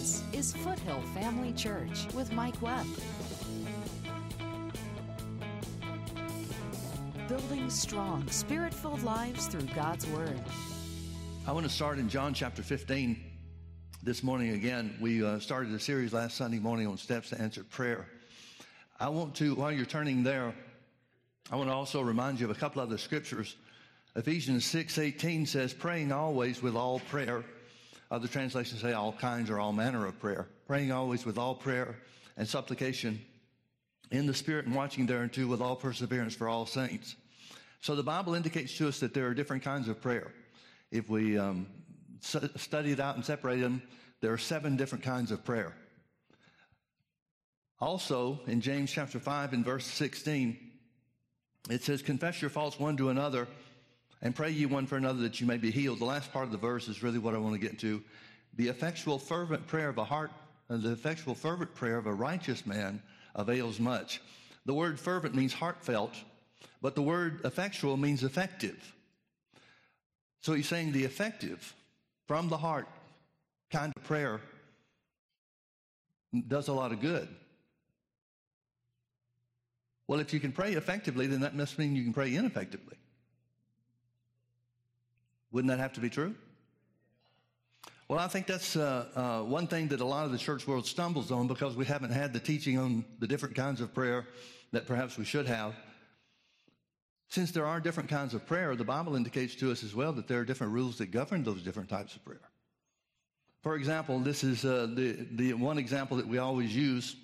This is Foothill Family Church with Mike Webb. Building strong, spirit filled lives through God's Word. I want to start in John chapter 15 this morning again. We uh, started a series last Sunday morning on steps to answered prayer. I want to, while you're turning there, I want to also remind you of a couple other scriptures. Ephesians 6:18 says, "Praying always with all prayer." Other translations say all kinds or all manner of prayer. Praying always with all prayer and supplication in the Spirit and watching thereunto with all perseverance for all saints. So the Bible indicates to us that there are different kinds of prayer. If we um, study it out and separate them, there are seven different kinds of prayer. Also, in James chapter 5 and verse 16, it says, Confess your faults one to another and pray ye one for another that you may be healed. The last part of the verse is really what I want to get to. The effectual, fervent prayer of a heart, uh, the effectual, fervent prayer of a righteous man avails much. The word fervent means heartfelt, but the word effectual means effective. So he's saying the effective, from the heart kind of prayer does a lot of good. Well, if you can pray effectively, then that must mean you can pray ineffectively. Wouldn't that have to be true? Well, I think that's uh, uh, one thing that a lot of the church world stumbles on because we haven't had the teaching on the different kinds of prayer that perhaps we should have. Since there are different kinds of prayer, the Bible indicates to us as well that there are different rules that govern those different types of prayer. For example, this is uh, the, the one example that we always use,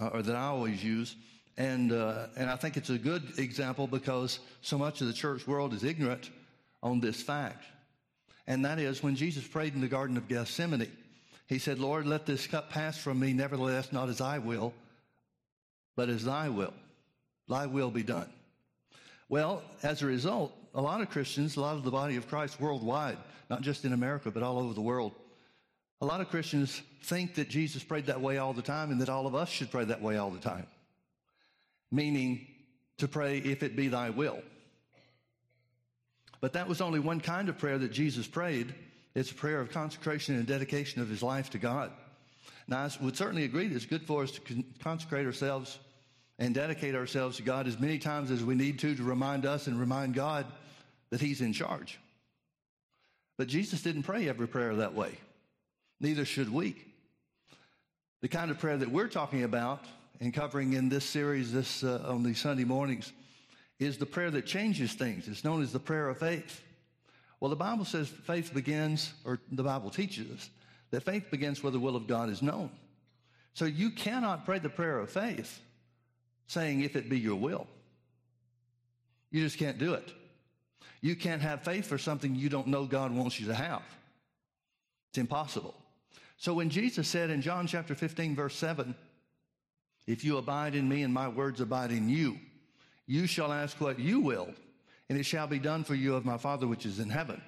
uh, or that I always use, and, uh, and I think it's a good example because so much of the church world is ignorant on this fact. And that is when Jesus prayed in the Garden of Gethsemane, he said, Lord, let this cup pass from me, nevertheless, not as I will, but as thy will. Thy will be done. Well, as a result, a lot of Christians, a lot of the body of Christ worldwide, not just in America, but all over the world, a lot of Christians think that Jesus prayed that way all the time and that all of us should pray that way all the time. Meaning to pray, if it be thy will. But that was only one kind of prayer that Jesus prayed. It's a prayer of consecration and dedication of his life to God. Now, I would certainly agree that it's good for us to consecrate ourselves and dedicate ourselves to God as many times as we need to to remind us and remind God that he's in charge. But Jesus didn't pray every prayer that way. Neither should we. The kind of prayer that we're talking about and covering in this series this uh, on these Sunday mornings is the prayer that changes things. It's known as the prayer of faith. Well, the Bible says faith begins, or the Bible teaches us, that faith begins where the will of God is known. So you cannot pray the prayer of faith saying, if it be your will. You just can't do it. You can't have faith for something you don't know God wants you to have. It's impossible. So when Jesus said in John chapter 15, verse 7, if you abide in me and my words abide in you, you shall ask what you will, and it shall be done for you of my Father which is in heaven.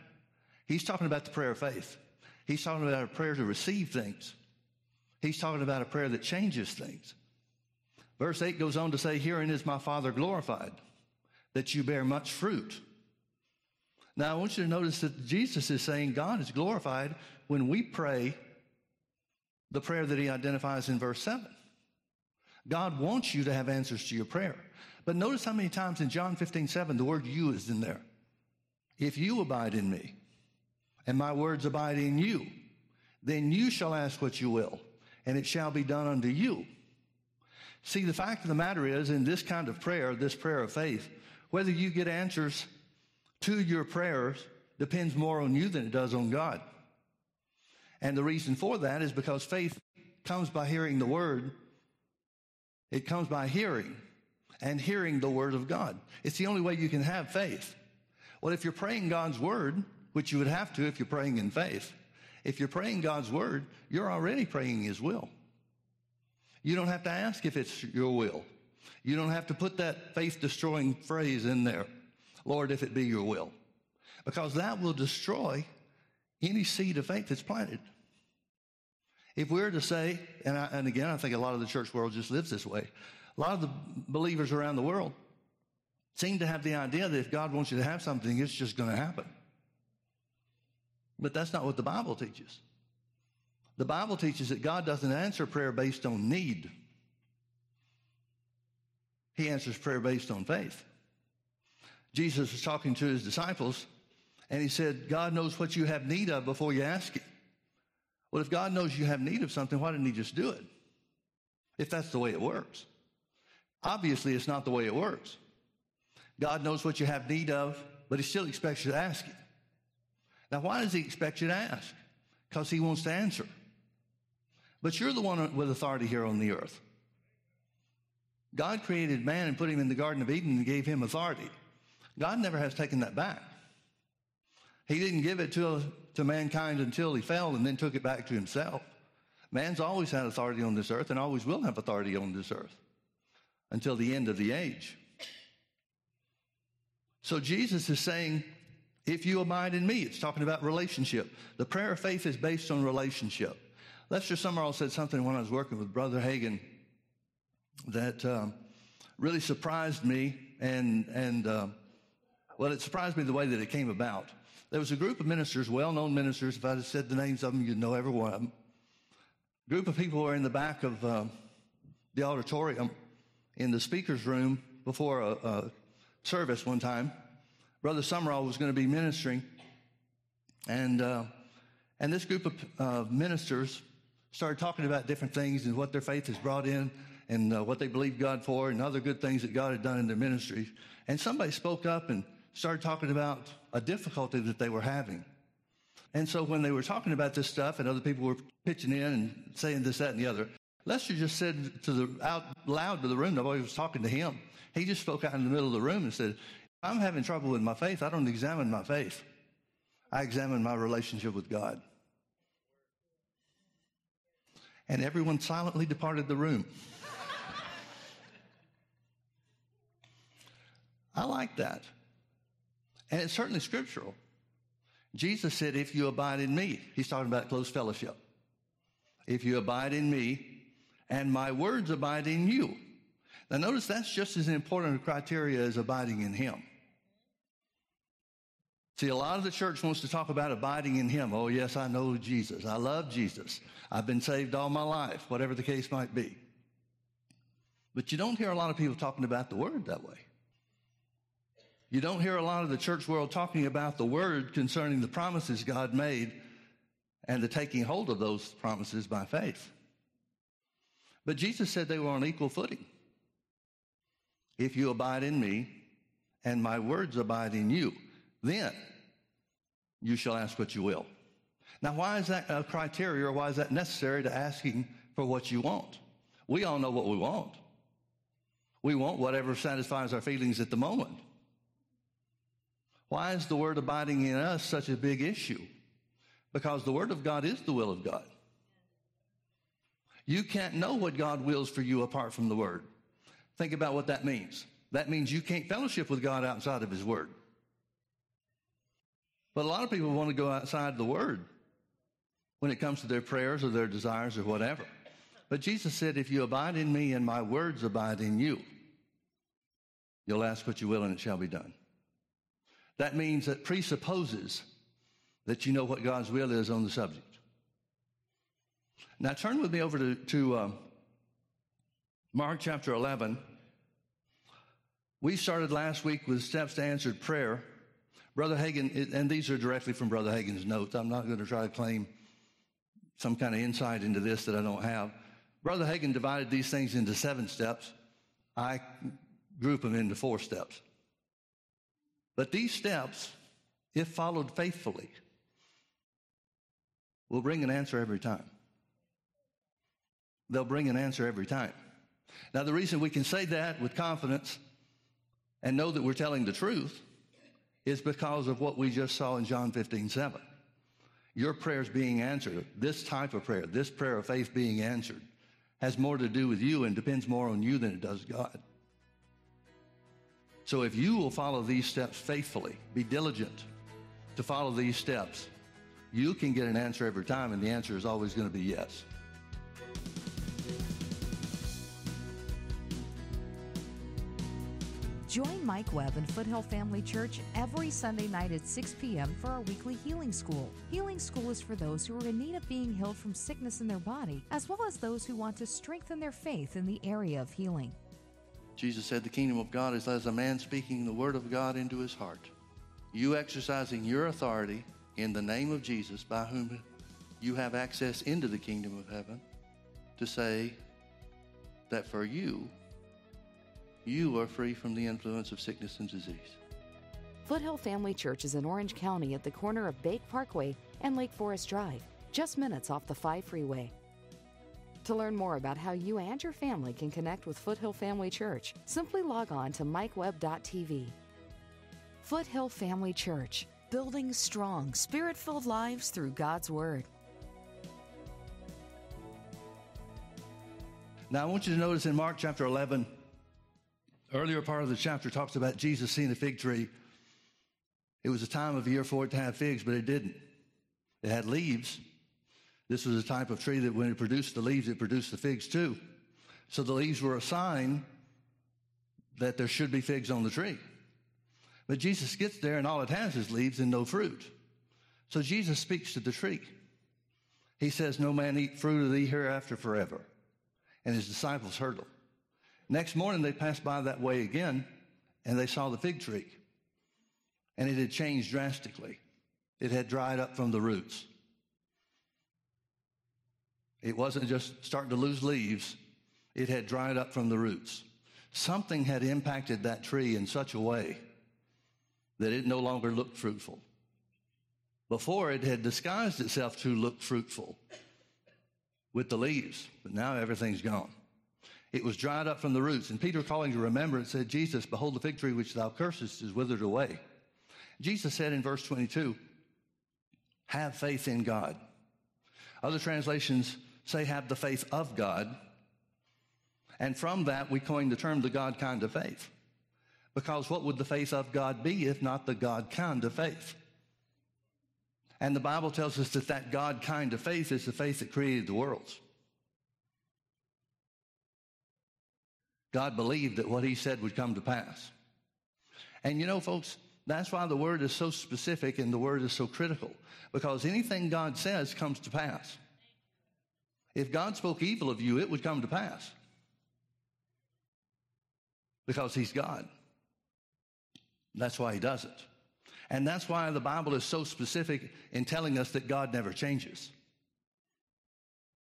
He's talking about the prayer of faith. He's talking about a prayer to receive things. He's talking about a prayer that changes things. Verse 8 goes on to say, Herein is my Father glorified, that you bear much fruit. Now, I want you to notice that Jesus is saying God is glorified when we pray the prayer that he identifies in verse 7. God wants you to have answers to your prayer. But notice how many times in John 15, 7, the word you is in there. If you abide in me and my words abide in you, then you shall ask what you will and it shall be done unto you. See, the fact of the matter is in this kind of prayer, this prayer of faith, whether you get answers to your prayers depends more on you than it does on God. And the reason for that is because faith comes by hearing the word. It comes by hearing and hearing the word of God. It's the only way you can have faith. Well, if you're praying God's word, which you would have to if you're praying in faith, if you're praying God's word, you're already praying his will. You don't have to ask if it's your will. You don't have to put that faith destroying phrase in there. Lord, if it be your will. Because that will destroy any seed of faith that's planted. If we were to say, and, I, and again, I think a lot of the church world just lives this way. A lot of the believers around the world seem to have the idea that if God wants you to have something, it's just going to happen. But that's not what the Bible teaches. The Bible teaches that God doesn't answer prayer based on need. He answers prayer based on faith. Jesus was talking to his disciples and he said, God knows what you have need of before you ask it. Well, if God knows you have need of something, why didn't he just do it? If that's the way it works. Obviously, it's not the way it works. God knows what you have need of, but he still expects you to ask it. Now, why does he expect you to ask? Because he wants to answer. But you're the one with authority here on the earth. God created man and put him in the Garden of Eden and gave him authority. God never has taken that back. He didn't give it to, to mankind until he fell and then took it back to himself. Man's always had authority on this earth and always will have authority on this earth until the end of the age. So Jesus is saying, if you abide in me, it's talking about relationship. The prayer of faith is based on relationship. Lester Sumrall said something when I was working with Brother Hagin that um, really surprised me, and and uh, well, it surprised me the way that it came about. There was a group of ministers, well-known ministers. If I had said the names of them, you'd know every one of them. A group of people were in the back of uh, the auditorium in the speaker's room before a, a service one time. Brother Sumrall was going to be ministering, and uh, and this group of uh, ministers started talking about different things and what their faith has brought in and uh, what they believe God for and other good things that God had done in their ministry. And somebody spoke up and started talking about a difficulty that they were having. And so when they were talking about this stuff and other people were pitching in and saying this, that, and the other, Lester just said to the out loud to the room, nobody was talking to him. He just spoke out in the middle of the room and said, I'm having trouble with my faith. I don't examine my faith. I examine my relationship with God. And everyone silently departed the room. I like that. And it's certainly scriptural. Jesus said, If you abide in me, he's talking about close fellowship. If you abide in me, and my words abide in you. Now, notice that's just as important a criteria as abiding in him. See, a lot of the church wants to talk about abiding in him. Oh, yes, I know Jesus. I love Jesus. I've been saved all my life, whatever the case might be. But you don't hear a lot of people talking about the word that way. You don't hear a lot of the church world talking about the word concerning the promises God made and the taking hold of those promises by faith. But Jesus said they were on equal footing. If you abide in me and my words abide in you, then you shall ask what you will. Now, why is that a criteria or why is that necessary to asking for what you want? We all know what we want. We want whatever satisfies our feelings at the moment. Why is the word abiding in us such a big issue? Because the word of God is the will of God. You can't know what God wills for you apart from the word. Think about what that means. That means you can't fellowship with God outside of his word. But a lot of people want to go outside the word when it comes to their prayers or their desires or whatever. But Jesus said, if you abide in me and my words abide in you, you'll ask what you will and it shall be done. That means that presupposes that you know what God's will is on the subject. Now turn with me over to, to uh, Mark chapter 11. We started last week with steps to answered prayer. Brother Hagin, and these are directly from Brother Hagin's notes. I'm not going to try to claim some kind of insight into this that I don't have. Brother Hagin divided these things into seven steps. I group them into four steps. But these steps, if followed faithfully, will bring an answer every time. They'll bring an answer every time. Now, the reason we can say that with confidence and know that we're telling the truth is because of what we just saw in John 15, 7. Your prayers being answered, this type of prayer, this prayer of faith being answered, has more to do with you and depends more on you than it does God. So if you will follow these steps faithfully, be diligent to follow these steps, you can get an answer every time, and the answer is always going to be yes. Join Mike Webb and Foothill Family Church every Sunday night at 6 p.m. for our weekly healing school. Healing school is for those who are in need of being healed from sickness in their body, as well as those who want to strengthen their faith in the area of healing. Jesus said, The kingdom of God is as a man speaking the word of God into his heart. You exercising your authority in the name of Jesus, by whom you have access into the kingdom of heaven, to say that for you, you are free from the influence of sickness and disease. Foothill Family Church is in Orange County at the corner of Bake Parkway and Lake Forest Drive, just minutes off the 5 freeway. To learn more about how you and your family can connect with Foothill Family Church, simply log on to mikewebb.tv. Foothill Family Church, building strong, spirit filled lives through God's Word. Now, I want you to notice in Mark chapter 11, earlier part of the chapter talks about Jesus seeing a fig tree. It was a time of year for it to have figs, but it didn't. It had leaves. This was a type of tree that when it produced the leaves, it produced the figs too. So the leaves were a sign that there should be figs on the tree. But Jesus gets there and all it has is leaves and no fruit. So Jesus speaks to the tree. He says, No man eat fruit of thee hereafter forever. And his disciples heard him. Next morning, they passed by that way again and they saw the fig tree. And it had changed drastically. It had dried up from the roots. It wasn't just starting to lose leaves, it had dried up from the roots. Something had impacted that tree in such a way that it no longer looked fruitful. Before it had disguised itself to look fruitful with the leaves, but now everything's gone. It was dried up from the roots. And Peter, calling to remembrance, said, Jesus, behold, the fig tree which thou cursest is withered away. Jesus said in verse 22, have faith in God. Other translations say, have the faith of God. And from that, we coined the term the God kind of faith. Because what would the faith of God be if not the God kind of faith? And the Bible tells us that that God kind of faith is the faith that created the worlds. God believed that what he said would come to pass. And you know, folks, that's why the word is so specific and the word is so critical. Because anything God says comes to pass. If God spoke evil of you, it would come to pass. Because he's God. That's why he does it. And that's why the Bible is so specific in telling us that God never changes.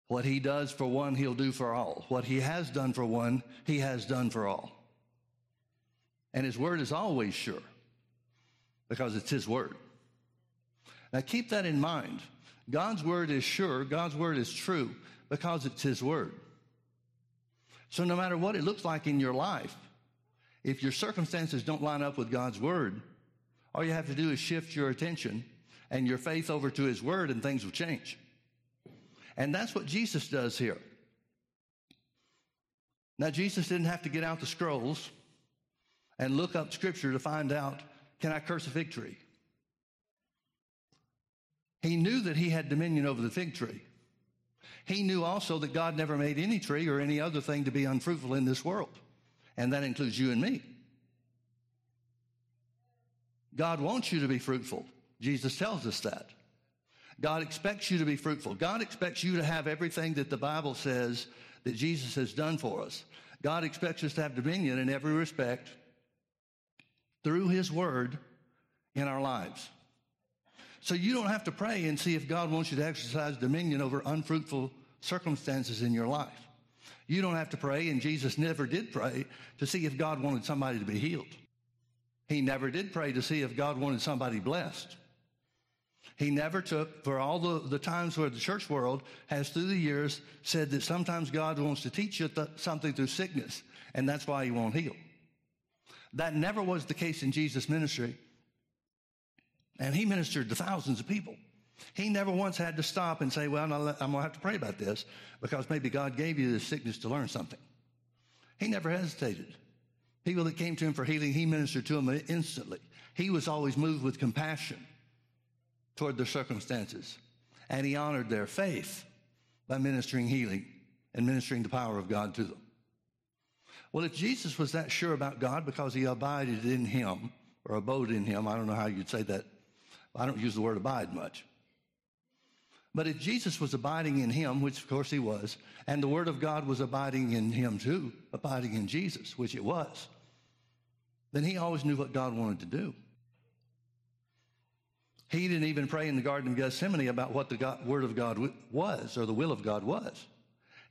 What he does for one, he'll do for all. What he has done for one, he has done for all. And his word is always sure because it's his word. Now keep that in mind. God's word is sure, God's word is true because it's his word. So no matter what it looks like in your life, if your circumstances don't line up with God's word, all you have to do is shift your attention and your faith over to His Word and things will change. And that's what Jesus does here. Now, Jesus didn't have to get out the scrolls and look up Scripture to find out can I curse a fig tree? He knew that he had dominion over the fig tree. He knew also that God never made any tree or any other thing to be unfruitful in this world. And that includes you and me. God wants you to be fruitful. Jesus tells us that. God expects you to be fruitful. God expects you to have everything that the Bible says that Jesus has done for us. God expects us to have dominion in every respect through His Word in our lives. So you don't have to pray and see if God wants you to exercise dominion over unfruitful circumstances in your life. You don't have to pray, and Jesus never did pray to see if God wanted somebody to be healed. He never did pray to see if God wanted somebody blessed. He never took, for all the, the times where the church world has through the years said that sometimes God wants to teach you th- something through sickness, and that's why he won't heal. That never was the case in Jesus' ministry. And he ministered to thousands of people. He never once had to stop and say, Well, I'm going to have to pray about this because maybe God gave you this sickness to learn something. He never hesitated. People that came to him for healing, he ministered to them instantly. He was always moved with compassion toward their circumstances. And he honored their faith by ministering healing and ministering the power of God to them. Well, if Jesus was that sure about God because he abided in him or abode in him, I don't know how you'd say that. I don't use the word abide much. But if Jesus was abiding in him, which of course he was, and the word of God was abiding in him too, abiding in Jesus, which it was, then he always knew what God wanted to do. He didn't even pray in the Garden of Gethsemane about what the God, word of God was or the will of God was.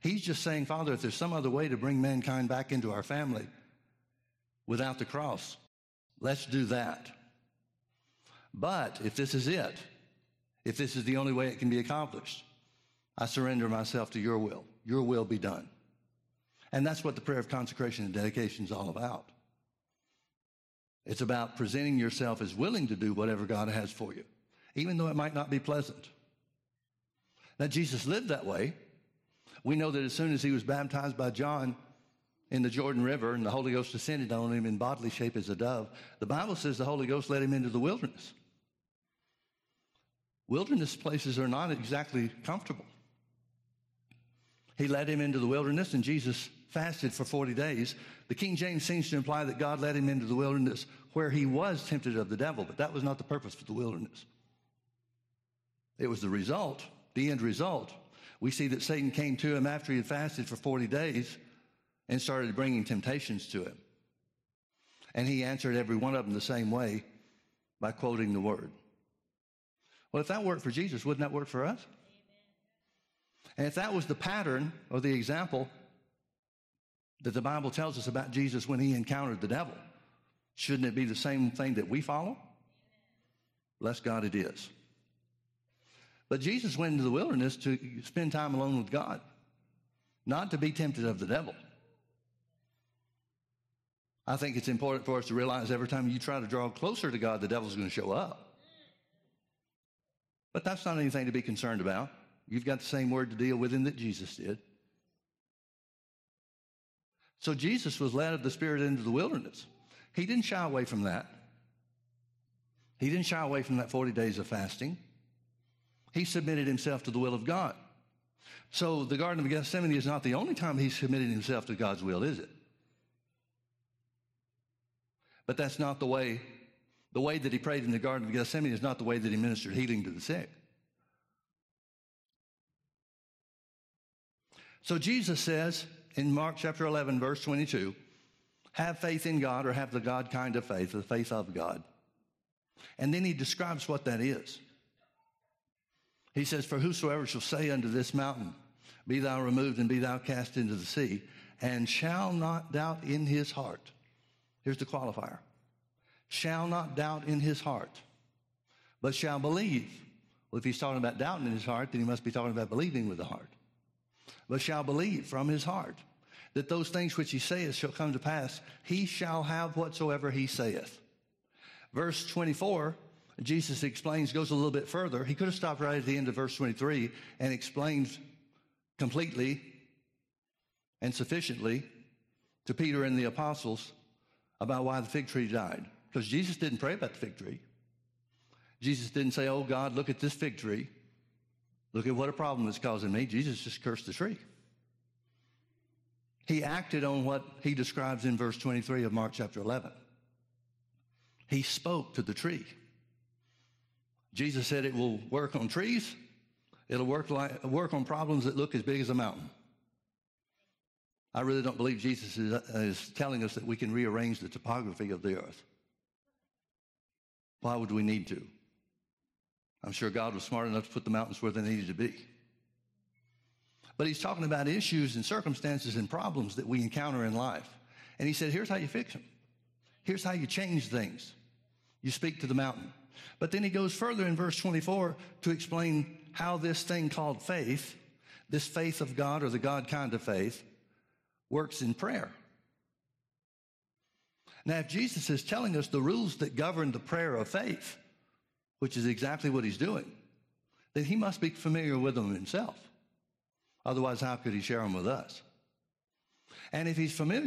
He's just saying, Father, if there's some other way to bring mankind back into our family without the cross, let's do that. But if this is it, if this is the only way it can be accomplished, I surrender myself to your will. Your will be done. And that's what the prayer of consecration and dedication is all about. It's about presenting yourself as willing to do whatever God has for you, even though it might not be pleasant. Now, Jesus lived that way. We know that as soon as he was baptized by John in the Jordan River and the Holy Ghost descended on him in bodily shape as a dove, the Bible says the Holy Ghost led him into the wilderness. Wilderness places are not exactly comfortable. He led him into the wilderness, and Jesus fasted for 40 days. The King James seems to imply that God led him into the wilderness where he was tempted of the devil, but that was not the purpose for the wilderness. It was the result, the end result. We see that Satan came to him after he had fasted for 40 days and started bringing temptations to him. And he answered every one of them the same way by quoting the word. Well, if that worked for Jesus, wouldn't that work for us? And if that was the pattern or the example that the Bible tells us about Jesus when he encountered the devil, shouldn't it be the same thing that we follow? Bless God, it is. But Jesus went into the wilderness to spend time alone with God, not to be tempted of the devil. I think it's important for us to realize every time you try to draw closer to God, the devil's going to show up. But that's not anything to be concerned about. You've got the same word to deal with him that Jesus did. So Jesus was led of the Spirit into the wilderness. He didn't shy away from that. He didn't shy away from that 40 days of fasting. He submitted himself to the will of God. So the Garden of Gethsemane is not the only time he submitted himself to God's will, is it? But that's not the way, the way that he prayed in the Garden of Gethsemane is not the way that he ministered healing to the sick. So Jesus says in Mark chapter 11, verse 22, have faith in God or have the God kind of faith, the faith of God. And then he describes what that is. He says, For whosoever shall say unto this mountain, Be thou removed and be thou cast into the sea, and shall not doubt in his heart. Here's the qualifier shall not doubt in his heart, but shall believe. Well, if he's talking about doubting in his heart, then he must be talking about believing with the heart. But shall believe from his heart that those things which he saith shall come to pass, he shall have whatsoever he saith. Verse 24, Jesus explains, goes a little bit further. He could have stopped right at the end of verse 23 and explained completely and sufficiently to Peter and the apostles about why the fig tree died. Because Jesus didn't pray about the fig tree. Jesus didn't say, Oh God, look at this fig tree. Look at what a problem it's causing me. Jesus just cursed the tree. He acted on what he describes in verse 23 of Mark chapter 11. He spoke to the tree. Jesus said it will work on trees. It'll work like work on problems that look as big as a mountain. I really don't believe Jesus is, is telling us that we can rearrange the topography of the earth. Why would we need to? I'm sure God was smart enough to put the mountains where they needed to be. But he's talking about issues and circumstances and problems that we encounter in life. And he said, here's how you fix them. Here's how you change things. You speak to the mountain. But then he goes further in verse 24 to explain how this thing called faith, this faith of God or the God kind of faith, works in prayer. Now, if Jesus is telling us the rules that govern the prayer of faith, which is exactly what he's doing, then he must be familiar with them himself. Otherwise, how could he share them with us? And if he's familiar,